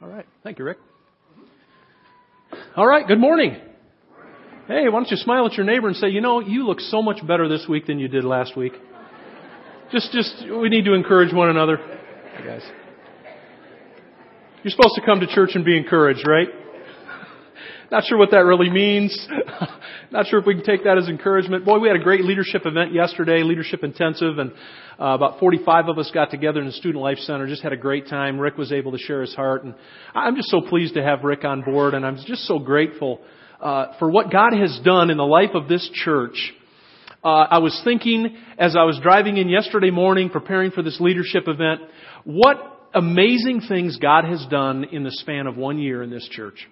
All right. Thank you, Rick. All right. Good morning. Hey, why don't you smile at your neighbor and say, you know, you look so much better this week than you did last week. Just, just, we need to encourage one another. Hey, guys. You're supposed to come to church and be encouraged, right? Not sure what that really means. Not sure if we can take that as encouragement. Boy, we had a great leadership event yesterday, leadership intensive, and uh, about 45 of us got together in the Student Life Center. Just had a great time. Rick was able to share his heart, and I'm just so pleased to have Rick on board, and I'm just so grateful uh, for what God has done in the life of this church. Uh, I was thinking as I was driving in yesterday morning, preparing for this leadership event, what amazing things God has done in the span of one year in this church.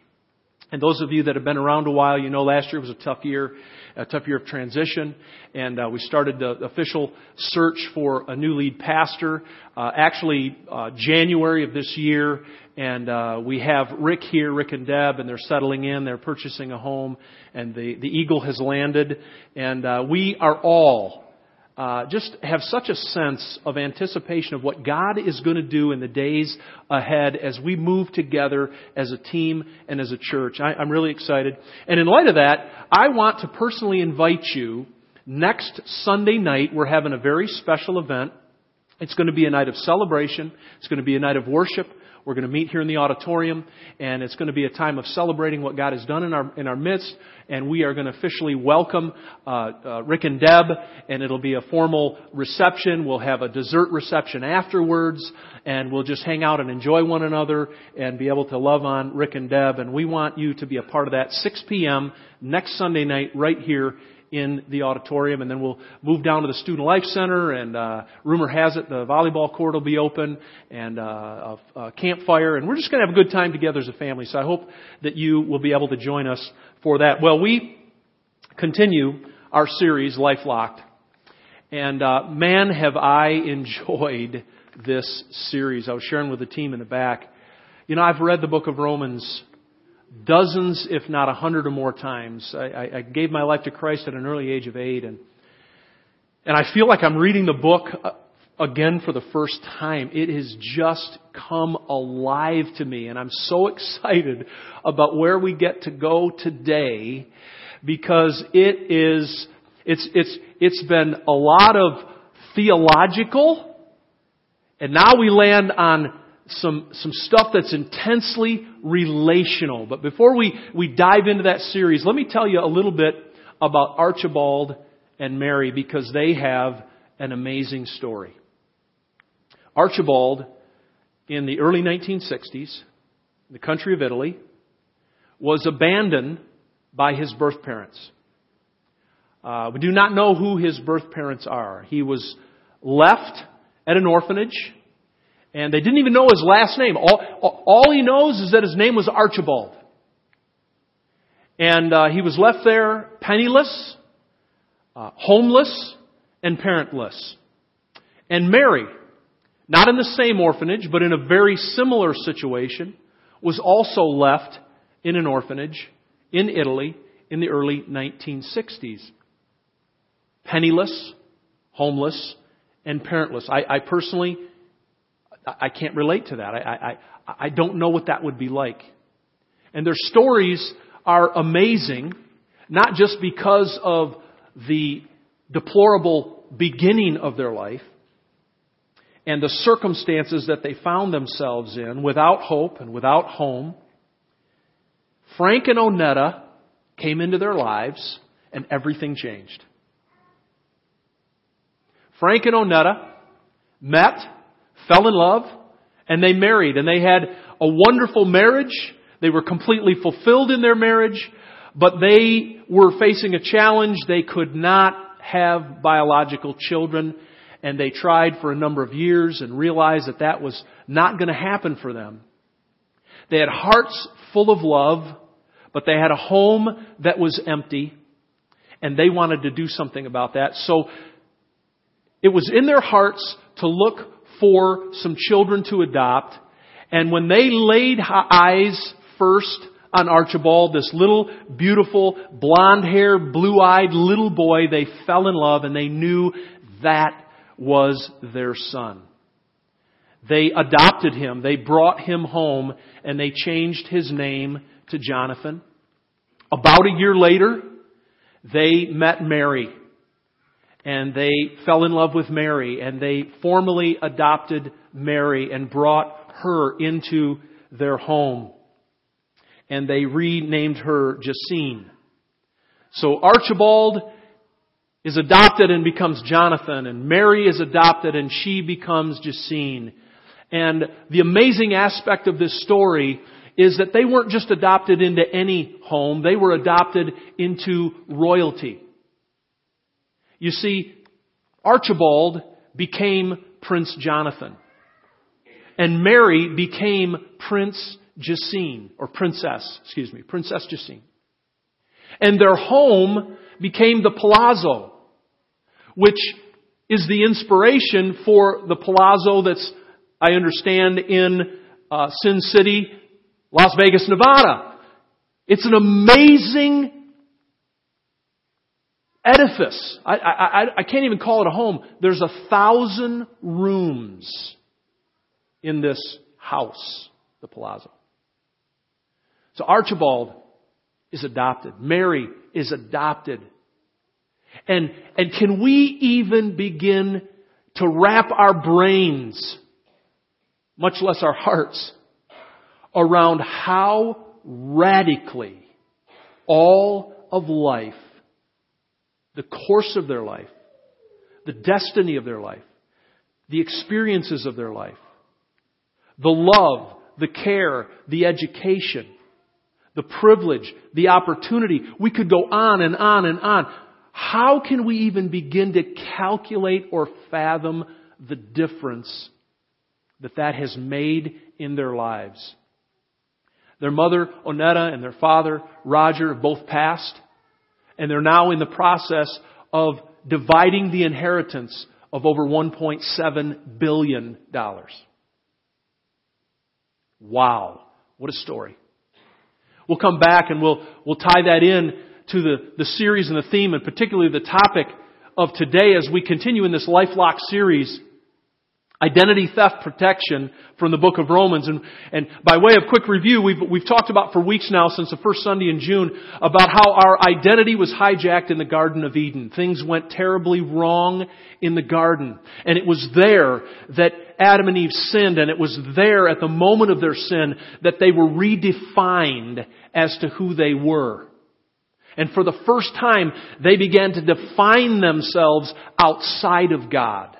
And those of you that have been around a while, you know last year was a tough year, a tough year of transition, and uh, we started the official search for a new lead pastor, uh, actually uh, January of this year, and uh, we have Rick here, Rick and Deb, and they're settling in, they're purchasing a home, and the, the Eagle has landed, and uh, we are all uh, just have such a sense of anticipation of what God is going to do in the days ahead as we move together as a team and as a church. I, I'm really excited. And in light of that, I want to personally invite you next Sunday night. We're having a very special event. It's going to be a night of celebration. It's going to be a night of worship. We're going to meet here in the auditorium, and it's going to be a time of celebrating what God has done in our in our midst. And we are going to officially welcome uh, uh, Rick and Deb, and it'll be a formal reception. We'll have a dessert reception afterwards, and we'll just hang out and enjoy one another and be able to love on Rick and Deb. And we want you to be a part of that 6 p.m. next Sunday night right here in the auditorium, and then we'll move down to the Student Life Center. And uh, rumor has it the volleyball court will be open, and uh, a, a campfire, and we're just going to have a good time together as a family. So I hope that you will be able to join us for that. Well, we continue our series, Life Locked, and uh, man, have I enjoyed this series. I was sharing with the team in the back. You know, I've read the book of Romans dozens, if not a hundred or more times. I, I, gave my life to Christ at an early age of eight, and and I feel like I'm reading the book uh, again for the first time. It has just come alive to me, and I'm so excited about where we get to go today because it is it's it's it's been a lot of theological, and now we land on some, some stuff that's intensely relational. But before we, we dive into that series, let me tell you a little bit about Archibald and Mary because they have an amazing story. Archibald, in the early 1960s, in the country of Italy, was abandoned by his birth parents. Uh, we do not know who his birth parents are. He was left at an orphanage and they didn't even know his last name. All, all he knows is that his name was Archibald. And uh, he was left there penniless, uh, homeless, and parentless. And Mary, not in the same orphanage, but in a very similar situation, was also left in an orphanage in Italy in the early 1960s. Penniless, homeless, and parentless. I, I personally I can't relate to that. I, I, I don't know what that would be like. And their stories are amazing, not just because of the deplorable beginning of their life and the circumstances that they found themselves in without hope and without home. Frank and Onetta came into their lives and everything changed. Frank and Onetta met fell in love, and they married, and they had a wonderful marriage. They were completely fulfilled in their marriage, but they were facing a challenge. They could not have biological children, and they tried for a number of years and realized that that was not going to happen for them. They had hearts full of love, but they had a home that was empty, and they wanted to do something about that. So it was in their hearts to look for some children to adopt. And when they laid eyes first on Archibald, this little, beautiful, blonde haired, blue eyed little boy, they fell in love and they knew that was their son. They adopted him. They brought him home and they changed his name to Jonathan. About a year later, they met Mary and they fell in love with Mary and they formally adopted Mary and brought her into their home. And they renamed her Jacine. So Archibald is adopted and becomes Jonathan, and Mary is adopted and she becomes Jacine. And the amazing aspect of this story is that they weren't just adopted into any home, they were adopted into royalty. You see, Archibald became Prince Jonathan. And Mary became Prince Jacine, or Princess, excuse me, Princess Jacine. And their home became the Palazzo, which is the inspiration for the Palazzo that's, I understand, in uh, Sin City, Las Vegas, Nevada. It's an amazing edifice. I, I, I, can't even call it a home. There's a thousand rooms in this house, the Palazzo. So Archibald is adopted. Mary is adopted. And, and can we even begin to wrap our brains, much less our hearts, around how radically all of life, the course of their life, the destiny of their life, the experiences of their life, the love, the care, the education, the privilege, the opportunity. We could go on and on and on. How can we even begin to calculate or fathom the difference that that has made in their lives? Their mother, Onetta, and their father, Roger, have both passed, and they're now in the process of dividing the inheritance of over $1.7 billion. Wow. What a story. We'll come back and we'll, we'll tie that in to the, the series and the theme and particularly the topic of today as we continue in this LifeLock series Identity theft protection from the book of Romans. And, and by way of quick review, we've, we've talked about for weeks now since the first Sunday in June about how our identity was hijacked in the Garden of Eden. Things went terribly wrong in the garden. And it was there that Adam and Eve sinned and it was there at the moment of their sin that they were redefined as to who they were. And for the first time, they began to define themselves outside of God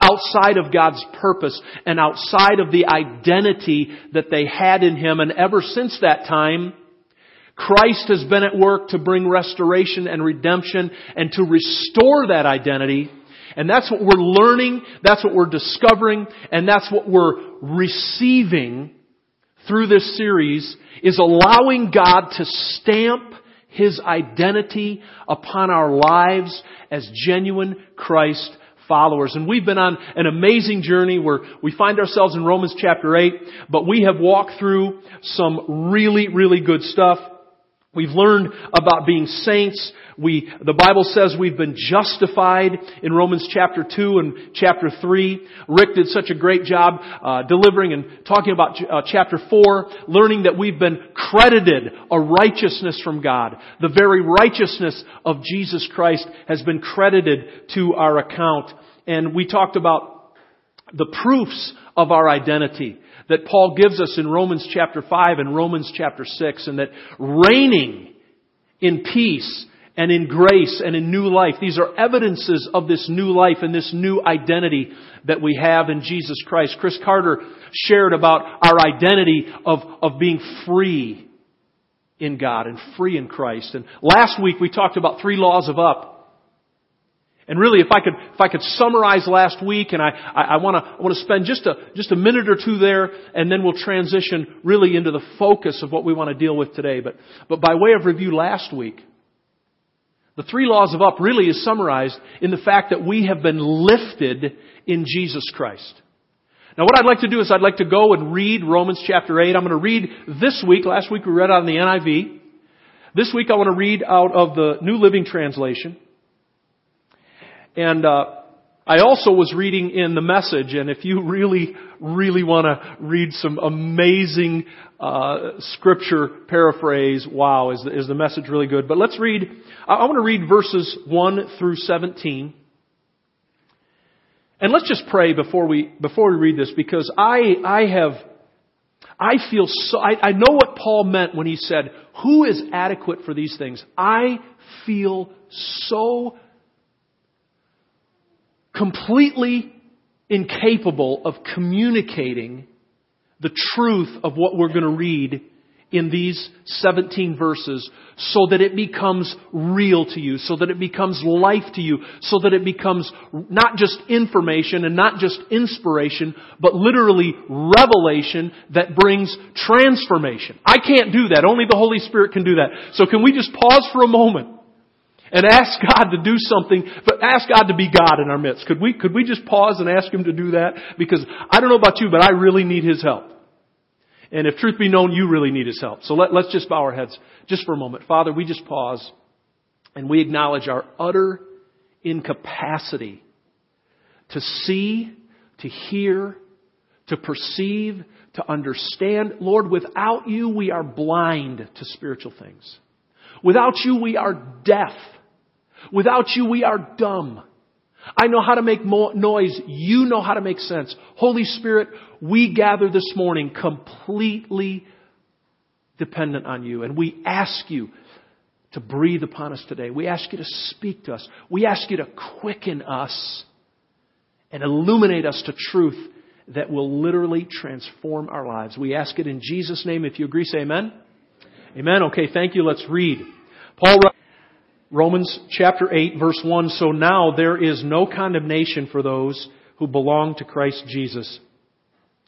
outside of God's purpose and outside of the identity that they had in Him. And ever since that time, Christ has been at work to bring restoration and redemption and to restore that identity. And that's what we're learning, that's what we're discovering, and that's what we're receiving through this series is allowing God to stamp His identity upon our lives as genuine Christ followers. And we've been on an amazing journey where we find ourselves in Romans chapter 8, but we have walked through some really, really good stuff. We've learned about being saints. We, the Bible says we've been justified in Romans chapter 2 and chapter 3. Rick did such a great job uh, delivering and talking about uh, chapter 4, learning that we've been credited a righteousness from God. The very righteousness of Jesus Christ has been credited to our account. And we talked about the proofs of our identity that Paul gives us in Romans chapter 5 and Romans chapter 6 and that reigning in peace and in grace and in new life. These are evidences of this new life and this new identity that we have in Jesus Christ. Chris Carter shared about our identity of, of being free in God and free in Christ. And last week we talked about three laws of up. And really, if I could, if I could summarize last week, and I, I, want to, I want to spend just a, just a minute or two there, and then we'll transition really into the focus of what we want to deal with today. But, but by way of review last week, the three laws of up really is summarized in the fact that we have been lifted in Jesus Christ. Now what I'd like to do is I'd like to go and read Romans chapter 8. I'm going to read this week, last week we read out in the NIV. This week I want to read out of the New Living Translation. And uh, I also was reading in the message, and if you really really want to read some amazing uh, scripture paraphrase. Wow, is the, is the message really good? But let's read. I, want to read verses one through seventeen. And let's just pray before we before we read this because I I have I feel so I, I know what Paul meant when he said, "Who is adequate for these things?" I feel so completely incapable of communicating the truth of what we're going to read in these 17 verses so that it becomes real to you, so that it becomes life to you, so that it becomes not just information and not just inspiration, but literally revelation that brings transformation. I can't do that. Only the Holy Spirit can do that. So can we just pause for a moment and ask God to do something, but ask God to be God in our midst. Could we, could we just pause and ask Him to do that? Because I don't know about you, but I really need His help. And if truth be known, you really need His help. So let, let's just bow our heads just for a moment. Father, we just pause and we acknowledge our utter incapacity to see, to hear, to perceive, to understand. Lord, without you, we are blind to spiritual things. Without you, we are deaf. Without you, we are dumb. I know how to make noise. You know how to make sense. Holy Spirit, we gather this morning completely dependent on you. And we ask you to breathe upon us today. We ask you to speak to us. We ask you to quicken us and illuminate us to truth that will literally transform our lives. We ask it in Jesus' name. If you agree, say amen. Amen. Okay, thank you. Let's read. Paul Romans chapter 8 verse 1, so now there is no condemnation for those who belong to Christ Jesus.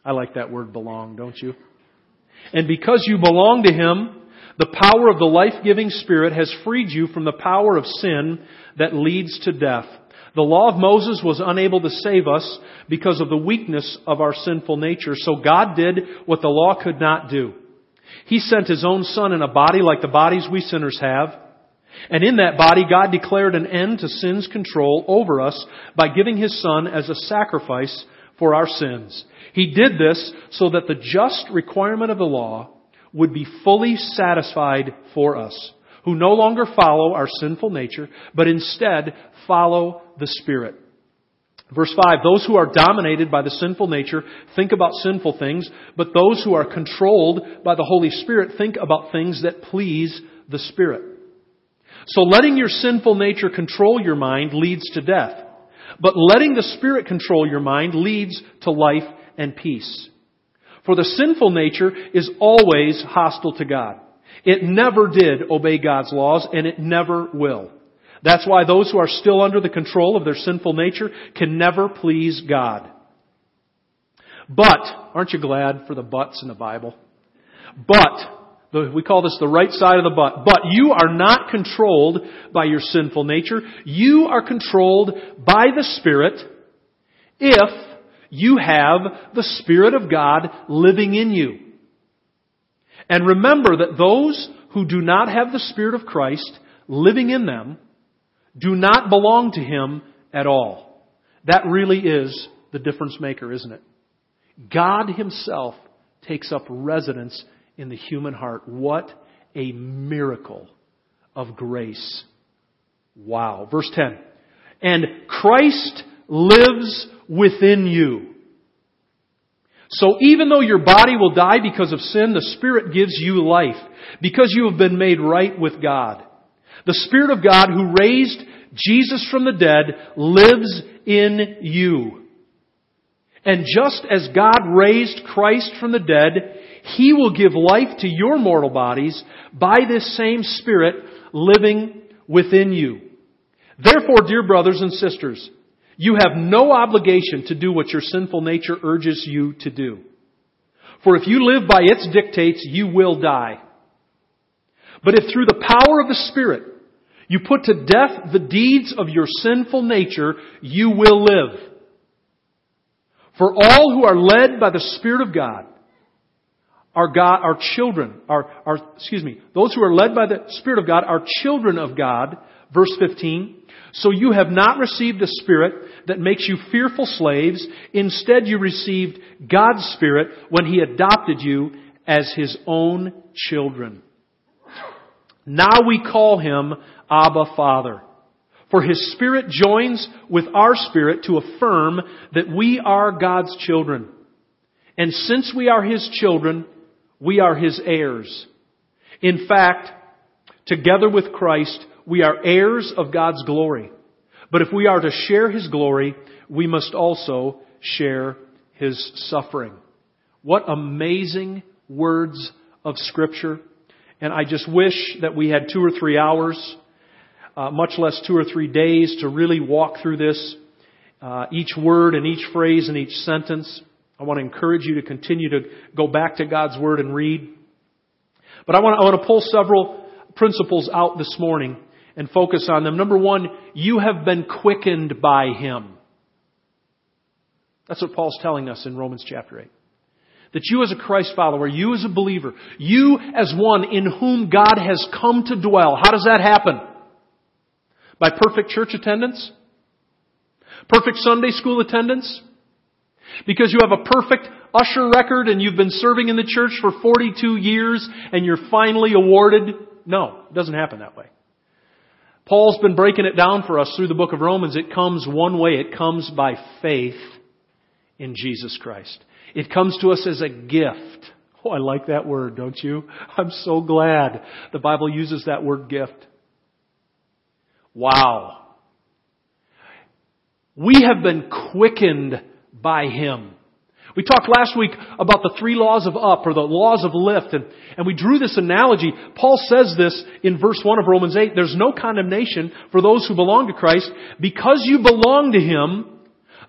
I like that word belong, don't you? And because you belong to Him, the power of the life-giving Spirit has freed you from the power of sin that leads to death. The law of Moses was unable to save us because of the weakness of our sinful nature, so God did what the law could not do. He sent His own Son in a body like the bodies we sinners have, and in that body, God declared an end to sin's control over us by giving His Son as a sacrifice for our sins. He did this so that the just requirement of the law would be fully satisfied for us, who no longer follow our sinful nature, but instead follow the Spirit. Verse 5, those who are dominated by the sinful nature think about sinful things, but those who are controlled by the Holy Spirit think about things that please the Spirit. So letting your sinful nature control your mind leads to death. But letting the Spirit control your mind leads to life and peace. For the sinful nature is always hostile to God. It never did obey God's laws and it never will. That's why those who are still under the control of their sinful nature can never please God. But, aren't you glad for the buts in the Bible? But, we call this the right side of the butt. But you are not controlled by your sinful nature. You are controlled by the Spirit if you have the Spirit of God living in you. And remember that those who do not have the Spirit of Christ living in them do not belong to Him at all. That really is the difference maker, isn't it? God Himself takes up residence in the human heart. What a miracle of grace. Wow. Verse 10. And Christ lives within you. So even though your body will die because of sin, the Spirit gives you life because you have been made right with God. The Spirit of God who raised Jesus from the dead lives in you. And just as God raised Christ from the dead, he will give life to your mortal bodies by this same Spirit living within you. Therefore, dear brothers and sisters, you have no obligation to do what your sinful nature urges you to do. For if you live by its dictates, you will die. But if through the power of the Spirit you put to death the deeds of your sinful nature, you will live. For all who are led by the Spirit of God our God, our children, our, our, excuse me, those who are led by the Spirit of God are children of God. Verse 15. So you have not received a spirit that makes you fearful slaves. Instead you received God's spirit when He adopted you as His own children. Now we call Him Abba Father. For His Spirit joins with our spirit to affirm that we are God's children. And since we are His children, we are His heirs. In fact, together with Christ, we are heirs of God's glory. But if we are to share His glory, we must also share His suffering. What amazing words of Scripture. And I just wish that we had two or three hours uh, much less two or three days to really walk through this, uh, each word and each phrase and each sentence. I want to encourage you to continue to go back to God's Word and read. But I want to, I want to pull several principles out this morning and focus on them. Number one, you have been quickened by Him. That's what Paul's telling us in Romans chapter 8. That you as a Christ follower, you as a believer, you as one in whom God has come to dwell, how does that happen? By perfect church attendance? Perfect Sunday school attendance? Because you have a perfect usher record and you've been serving in the church for 42 years and you're finally awarded? No, it doesn't happen that way. Paul's been breaking it down for us through the book of Romans. It comes one way. It comes by faith in Jesus Christ. It comes to us as a gift. Oh, I like that word, don't you? I'm so glad the Bible uses that word gift. Wow. We have been quickened by Him. We talked last week about the three laws of up or the laws of lift and, and we drew this analogy. Paul says this in verse 1 of Romans 8. There's no condemnation for those who belong to Christ because you belong to Him.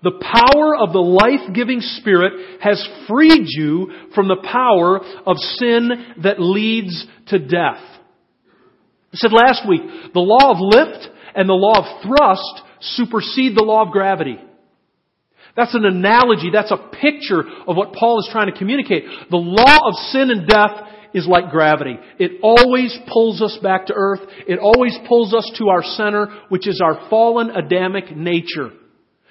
The power of the life-giving Spirit has freed you from the power of sin that leads to death. I said last week, the law of lift and the law of thrust supersede the law of gravity. That's an analogy, that's a picture of what Paul is trying to communicate. The law of sin and death is like gravity. It always pulls us back to earth. It always pulls us to our center, which is our fallen Adamic nature.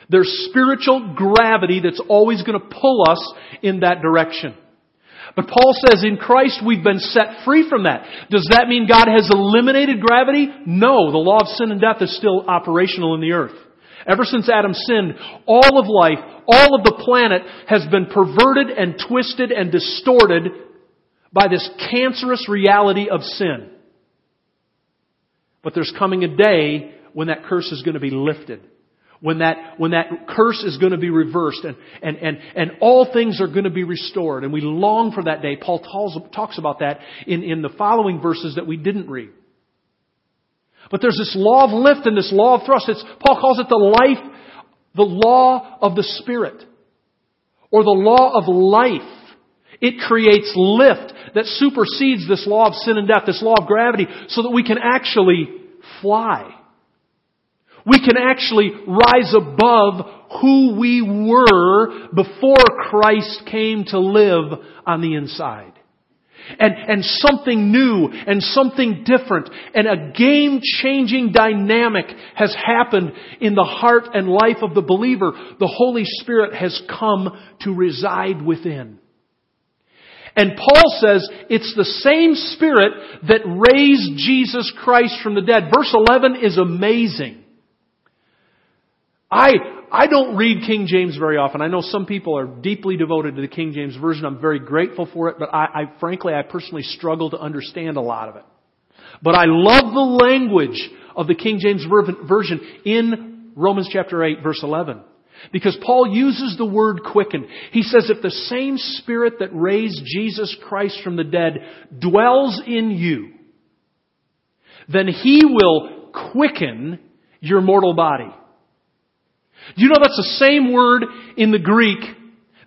There's spiritual gravity that's always going to pull us in that direction. But Paul says in Christ we've been set free from that. Does that mean God has eliminated gravity? No, the law of sin and death is still operational in the earth. Ever since Adam sinned, all of life, all of the planet has been perverted and twisted and distorted by this cancerous reality of sin. But there's coming a day when that curse is going to be lifted when that, when that curse is going to be reversed and, and, and, and all things are going to be restored. And we long for that day. Paul talks about that in, in the following verses that we didn't read. But there's this law of lift and this law of thrust. It's, Paul calls it the life, the law of the Spirit. Or the law of life. It creates lift that supersedes this law of sin and death, this law of gravity, so that we can actually fly. We can actually rise above who we were before Christ came to live on the inside. And, and something new and something different and a game changing dynamic has happened in the heart and life of the believer. The Holy Spirit has come to reside within. And Paul says it's the same Spirit that raised Jesus Christ from the dead. Verse 11 is amazing. I, I don't read King James very often. I know some people are deeply devoted to the King James Version. I'm very grateful for it, but I, I frankly, I personally struggle to understand a lot of it. But I love the language of the King James Version in Romans chapter 8 verse 11. Because Paul uses the word quicken. He says, if the same Spirit that raised Jesus Christ from the dead dwells in you, then He will quicken your mortal body. Do you know that's the same word in the Greek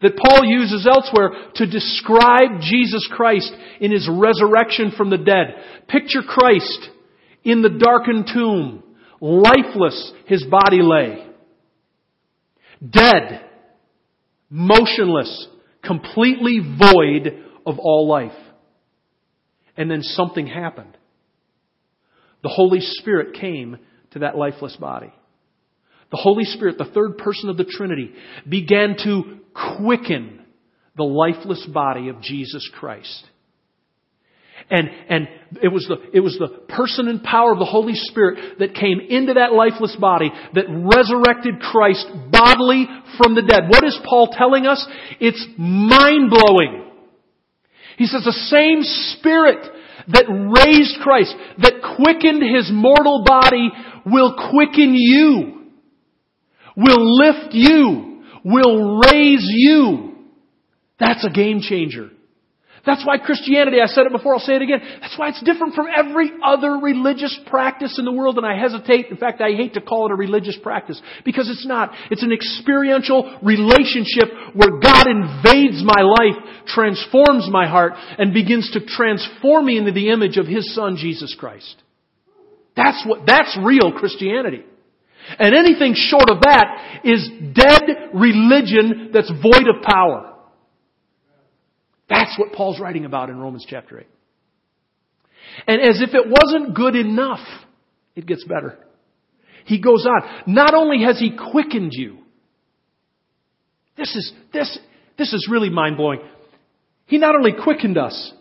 that Paul uses elsewhere to describe Jesus Christ in his resurrection from the dead? Picture Christ in the darkened tomb, lifeless his body lay. Dead, motionless, completely void of all life. And then something happened. The Holy Spirit came to that lifeless body. The Holy Spirit, the third person of the Trinity, began to quicken the lifeless body of Jesus Christ. And, and it was the, it was the person and power of the Holy Spirit that came into that lifeless body that resurrected Christ bodily from the dead. What is Paul telling us? It's mind blowing. He says the same Spirit that raised Christ, that quickened His mortal body, will quicken you, will lift you, will raise you. That's a game changer. That's why Christianity, I said it before, I'll say it again, that's why it's different from every other religious practice in the world, and I hesitate, in fact, I hate to call it a religious practice, because it's not. It's an experiential relationship where God invades my life, transforms my heart, and begins to transform me into the image of His Son, Jesus Christ. That's what, that's real Christianity. And anything short of that is dead religion that's void of power. That's what Paul's writing about in Romans chapter 8. And as if it wasn't good enough, it gets better. He goes on. Not only has he quickened you, this is, this, this is really mind blowing. He not only quickened us,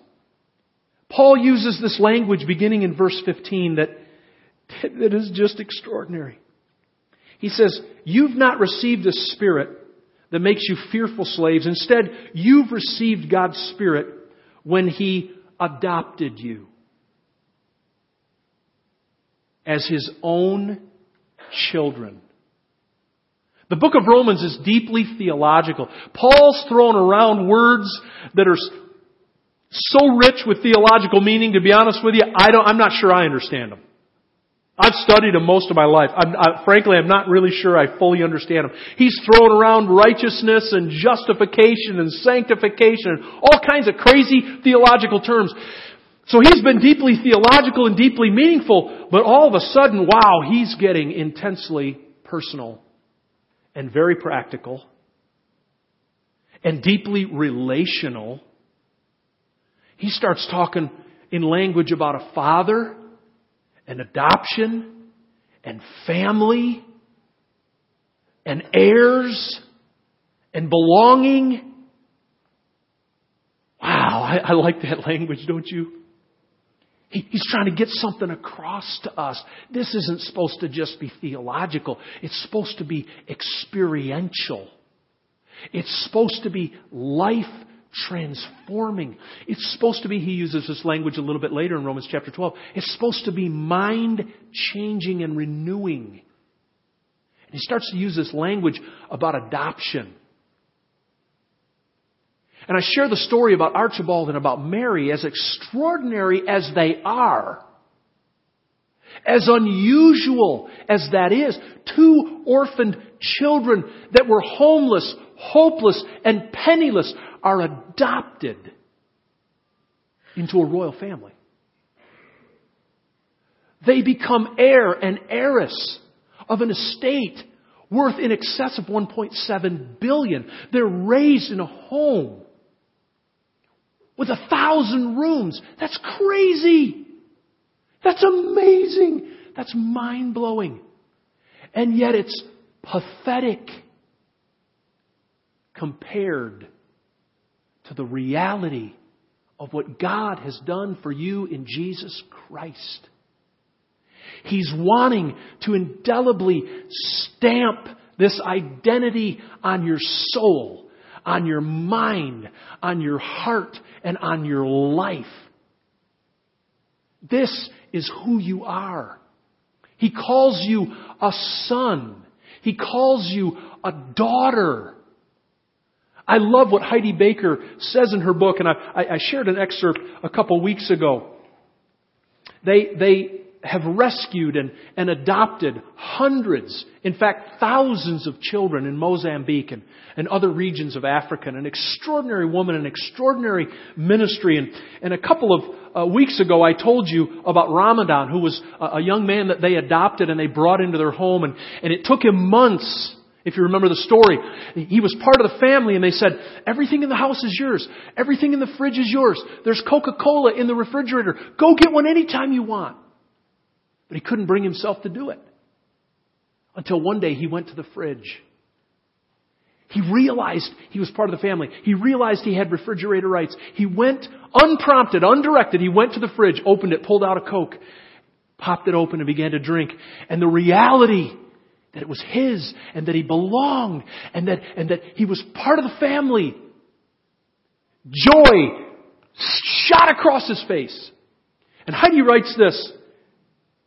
Paul uses this language beginning in verse 15 that, that is just extraordinary. He says, You've not received a spirit that makes you fearful slaves. Instead, you've received God's Spirit when He adopted you as His own children. The book of Romans is deeply theological. Paul's thrown around words that are so rich with theological meaning, to be honest with you, I don't, I'm not sure I understand them. I've studied him most of my life. I'm, I, frankly, I'm not really sure I fully understand him. He's thrown around righteousness and justification and sanctification and all kinds of crazy theological terms. So he's been deeply theological and deeply meaningful, but all of a sudden, wow, he's getting intensely personal and very practical and deeply relational. He starts talking in language about a father and adoption and family and heirs and belonging. Wow, I, I like that language, don't you? He, he's trying to get something across to us. This isn't supposed to just be theological. It's supposed to be experiential. It's supposed to be life transforming. It's supposed to be, he uses this language a little bit later in Romans chapter 12. It's supposed to be mind changing and renewing. And he starts to use this language about adoption. And I share the story about Archibald and about Mary as extraordinary as they are. As unusual as that is, two orphaned children that were homeless, hopeless, and penniless are adopted into a royal family. They become heir and heiress of an estate worth in excess of 1.7 billion. They're raised in a home with a thousand rooms. That's crazy. That's amazing. That's mind blowing. And yet it's pathetic compared to the reality of what God has done for you in Jesus Christ. He's wanting to indelibly stamp this identity on your soul, on your mind, on your heart, and on your life. This is who you are. He calls you a son. He calls you a daughter. I love what Heidi Baker says in her book, and I, I shared an excerpt a couple weeks ago. They, they have rescued and, and adopted hundreds, in fact, thousands of children in Mozambique and, and other regions of Africa. And an extraordinary woman, an extraordinary ministry. And, and a couple of uh, weeks ago, I told you about Ramadan, who was a, a young man that they adopted and they brought into their home. And, and it took him months if you remember the story, he was part of the family and they said, everything in the house is yours. Everything in the fridge is yours. There's Coca-Cola in the refrigerator. Go get one anytime you want. But he couldn't bring himself to do it. Until one day he went to the fridge. He realized he was part of the family. He realized he had refrigerator rights. He went unprompted, undirected. He went to the fridge, opened it, pulled out a Coke, popped it open and began to drink. And the reality that it was his and that he belonged and that, and that he was part of the family. Joy shot across his face. And Heidi writes this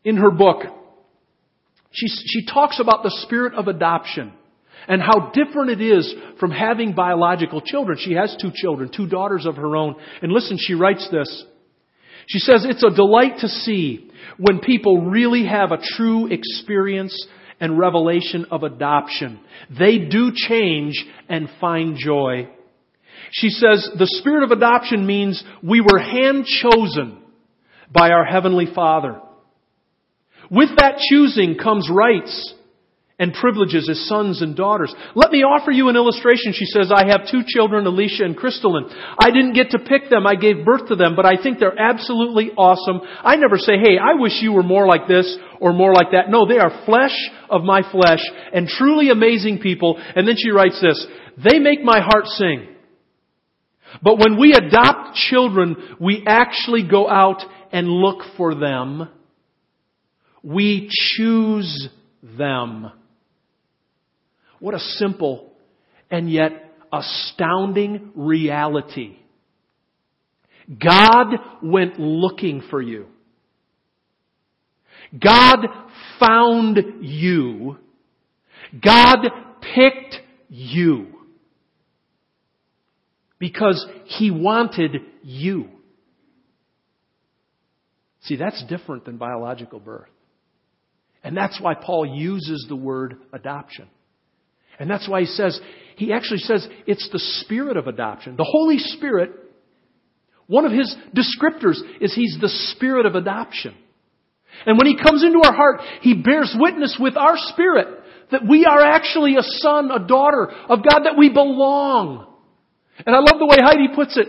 in her book. She, she talks about the spirit of adoption and how different it is from having biological children. She has two children, two daughters of her own. And listen, she writes this. She says, it's a delight to see when people really have a true experience and revelation of adoption. They do change and find joy. She says, the spirit of adoption means we were hand chosen by our Heavenly Father. With that choosing comes rights and privileges as sons and daughters. Let me offer you an illustration. She says, I have two children, Alicia and Crystalyn. I didn't get to pick them. I gave birth to them, but I think they're absolutely awesome. I never say, hey, I wish you were more like this or more like that. No, they are flesh of my flesh and truly amazing people. And then she writes this, they make my heart sing. But when we adopt children, we actually go out and look for them. We choose them. What a simple and yet astounding reality. God went looking for you. God found you. God picked you. Because He wanted you. See, that's different than biological birth. And that's why Paul uses the word adoption. And that's why he says, he actually says it's the spirit of adoption. The Holy Spirit, one of his descriptors is he's the spirit of adoption. And when he comes into our heart, he bears witness with our spirit that we are actually a son, a daughter of God, that we belong. And I love the way Heidi puts it.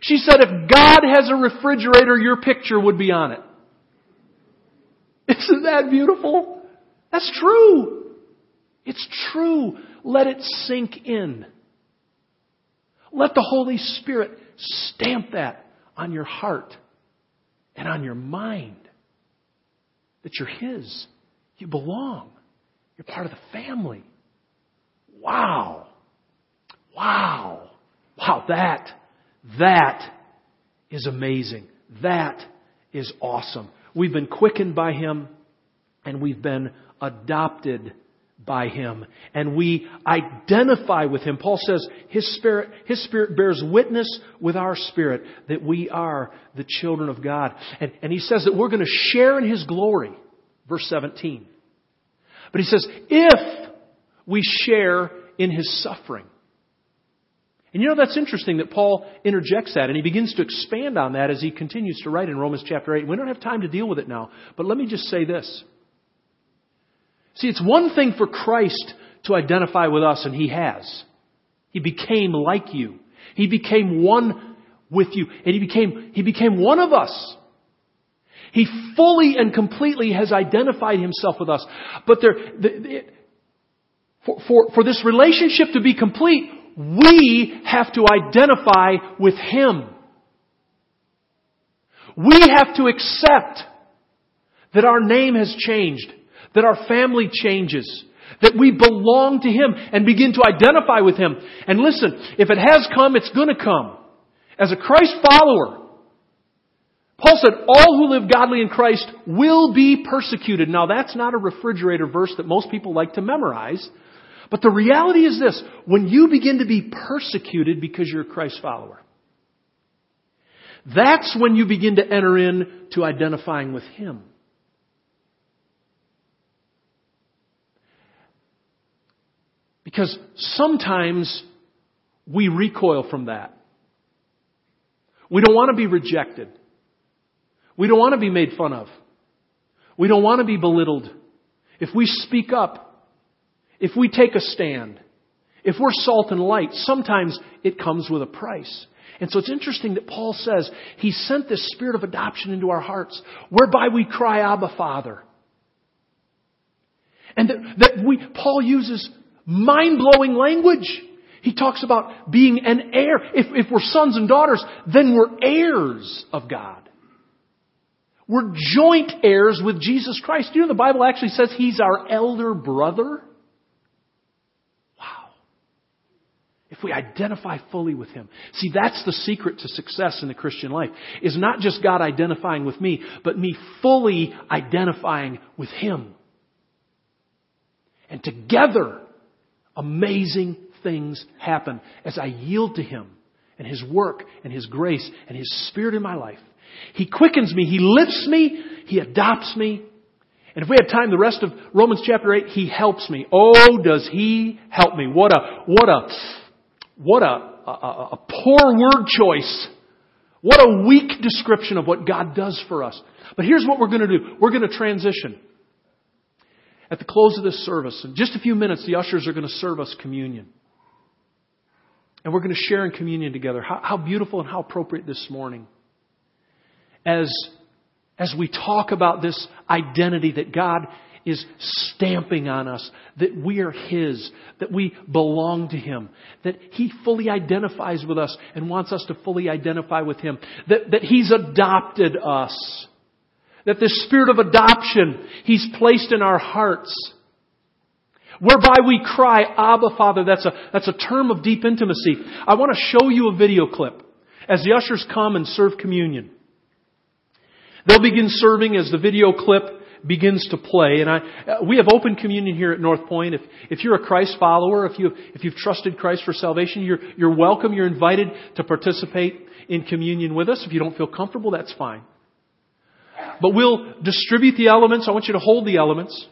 She said, if God has a refrigerator, your picture would be on it. Isn't that beautiful? That's true. It's true. Let it sink in. Let the Holy Spirit stamp that on your heart and on your mind that you're His. You belong. You're part of the family. Wow. Wow. Wow, that, that is amazing. That is awesome. We've been quickened by Him and we've been adopted by Him. And we identify with Him. Paul says His Spirit, His Spirit bears witness with our spirit that we are the children of God. And, and He says that we're going to share in His glory. Verse 17. But He says, if we share in His suffering. And you know, that's interesting that Paul interjects that and he begins to expand on that as he continues to write in Romans chapter 8. We don't have time to deal with it now, but let me just say this. See, it's one thing for Christ to identify with us, and He has. He became like you. He became one with you, and He became, He became one of us. He fully and completely has identified Himself with us. But there, the, the, for, for, for this relationship to be complete, we have to identify with Him. We have to accept that our name has changed that our family changes, that we belong to Him and begin to identify with Him. And listen, if it has come, it's gonna come. As a Christ follower, Paul said, all who live godly in Christ will be persecuted. Now that's not a refrigerator verse that most people like to memorize. But the reality is this, when you begin to be persecuted because you're a Christ follower, that's when you begin to enter in to identifying with Him. Because sometimes we recoil from that. We don't want to be rejected. We don't want to be made fun of. We don't want to be belittled. If we speak up, if we take a stand, if we're salt and light, sometimes it comes with a price. And so it's interesting that Paul says he sent this spirit of adoption into our hearts, whereby we cry, Abba, Father. And that, that we, Paul uses mind-blowing language. He talks about being an heir. If, if we're sons and daughters, then we're heirs of God. We're joint heirs with Jesus Christ. You know, the Bible actually says He's our elder brother. Wow. If we identify fully with Him. See, that's the secret to success in the Christian life. Is not just God identifying with me, but me fully identifying with Him. And together, amazing things happen as I yield to Him and His work and His grace and His Spirit in my life. He quickens me. He lifts me. He adopts me. And if we have time, the rest of Romans chapter 8, He helps me. Oh, does He help me. What a, what a, what a, a, a poor word choice. What a weak description of what God does for us. But here's what we're going to do. We're going to transition. At the close of this service, in just a few minutes, the ushers are going to serve us communion. And we're going to share in communion together. How, how beautiful and how appropriate this morning as, as we talk about this identity that God is stamping on us, that we are His, that we belong to Him, that He fully identifies with us and wants us to fully identify with Him, that, that He's adopted us, that the spirit of adoption He's placed in our hearts, whereby we cry, Abba Father. That's a, that's a term of deep intimacy. I want to show you a video clip as the ushers come and serve communion. They'll begin serving as the video clip begins to play. And I, uh, we have open communion here at Northpointe. If, if you're a Christ follower, if you, if you've trusted Christ for salvation, you're, you're welcome. You're invited to participate in communion with us. If you don't feel comfortable, that's fine. But we'll distribute the elements. I want you to hold the elements.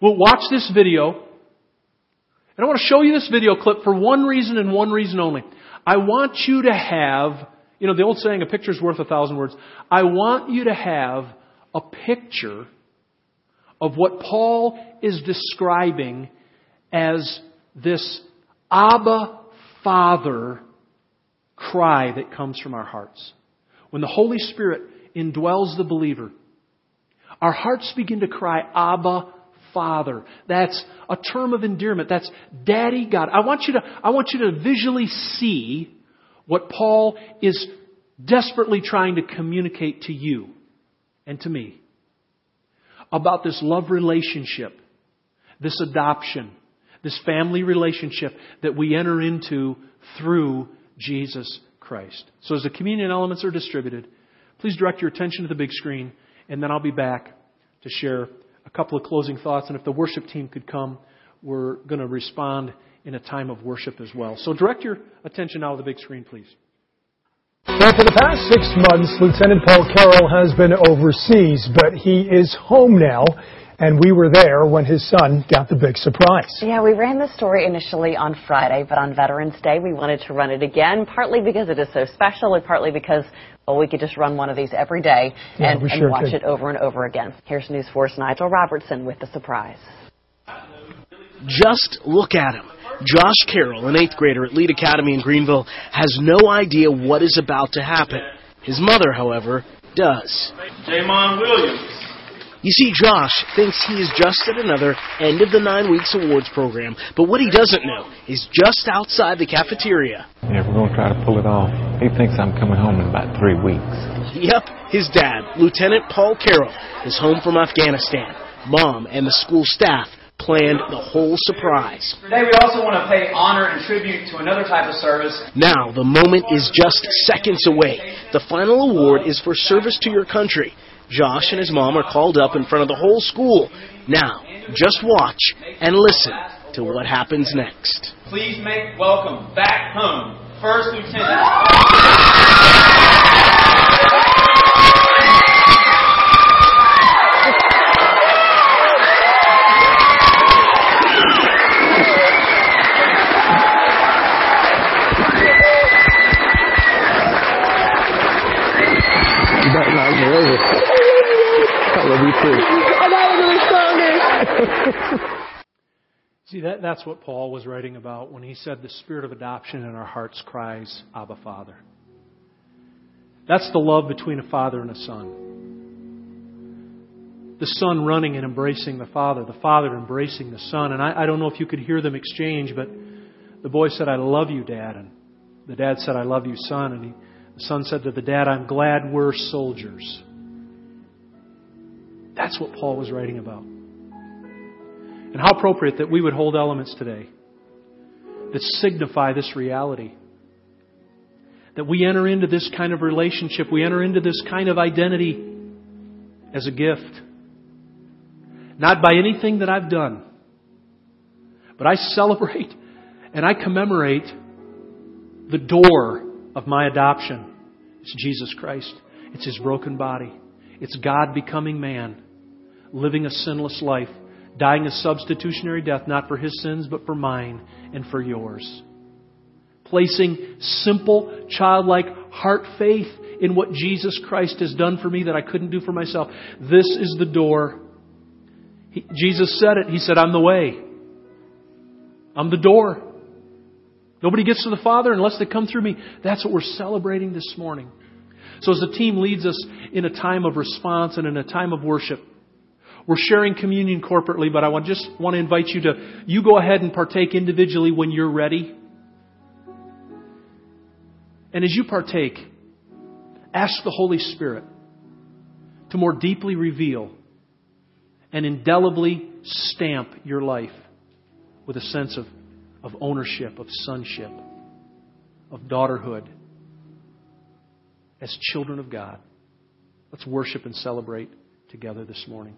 We'll watch this video. And I want to show you this video clip for one reason and one reason only. I want you to have you know, the old saying, a picture's worth a thousand words. I want you to have a picture of what Paul is describing as this Abba Father cry that comes from our hearts. When the Holy Spirit indwells the believer, our hearts begin to cry, Abba Father. That's a term of endearment. That's Daddy God. I want you to, I want you to visually see what Paul is desperately trying to communicate to you and to me about this love relationship, this adoption, this family relationship that we enter into through Jesus Christ. So as the communion elements are distributed, please direct your attention to the big screen, and then I'll be back to share a couple of closing thoughts. And if the worship team could come, we're going to respond in a time of worship as well. So direct your attention now to the big screen, please. Now, for the past six months, Lieutenant Paul Carroll has been overseas, but he is home now. And we were there when his son got the big surprise. Yeah, we ran the story initially on Friday, but on Veterans Day we wanted to run it again, partly because it is so special and partly because, well, we could just run one of these every day Yeah, and, and sure watch could. it over and over again. Here's News 4's Nigel Robertson with the surprise. Just look at him. Josh Carroll, an eighth grader at Lead Academy in Greenville, has no idea what is about to happen. His mother, however, does. Jamon Williams. You see, Josh thinks he is just at another end of the nine weeks awards program, but what he doesn't know is just outside the cafeteria. Yeah, we're going to try to pull it off. He thinks I'm coming home in about three weeks. Yep, his dad, Lieutenant Paul Carroll, is home from Afghanistan. Mom and the school staff planned the whole surprise. Today we also want to pay honor and tribute to another type of service. Now, the moment is just seconds away. The final award is for service to your country. Josh and his mom are called up in front of the whole school. Now, just watch and listen to what happens next. Please make welcome back home, First Lieutenant. See, that, that's what Paul was writing about when he said the spirit of adoption in our hearts cries, Abba, Father. That's the love between a father and a son. the son running and embracing the father, the father embracing the son. And I, I don't know if you could hear them exchange, but the boy said, I love you, Dad. And the dad said, I love you, son. And he, the son said to the dad, I'm glad we're soldiers. That's what Paul was writing about. And how appropriate that we would hold elements today that signify this reality. That we enter into this kind of relationship, we enter into this kind of identity as a gift. Not by anything that I've done, but I celebrate and I commemorate the door of my adoption. It's Jesus Christ. It's His broken body. It's God becoming man, living a sinless life, dying a substitutionary death, not for His sins, but for mine and for yours. Placing simple, childlike heart faith in what Jesus Christ has done for me that I couldn't do for myself. This is the door. He, Jesus said it. He said, I'm the way. I'm the door. Nobody gets to the Father unless they come through me. That's what we're celebrating this morning. So as the team leads us in a time of response and in a time of worship, we're sharing communion corporately, but I just want to invite you to, you go ahead and partake individually when you're ready. And as you partake, ask the Holy Spirit to more deeply reveal and indelibly stamp your life with a sense of, of ownership, of sonship, of daughterhood as children of God. Let's worship and celebrate together this morning.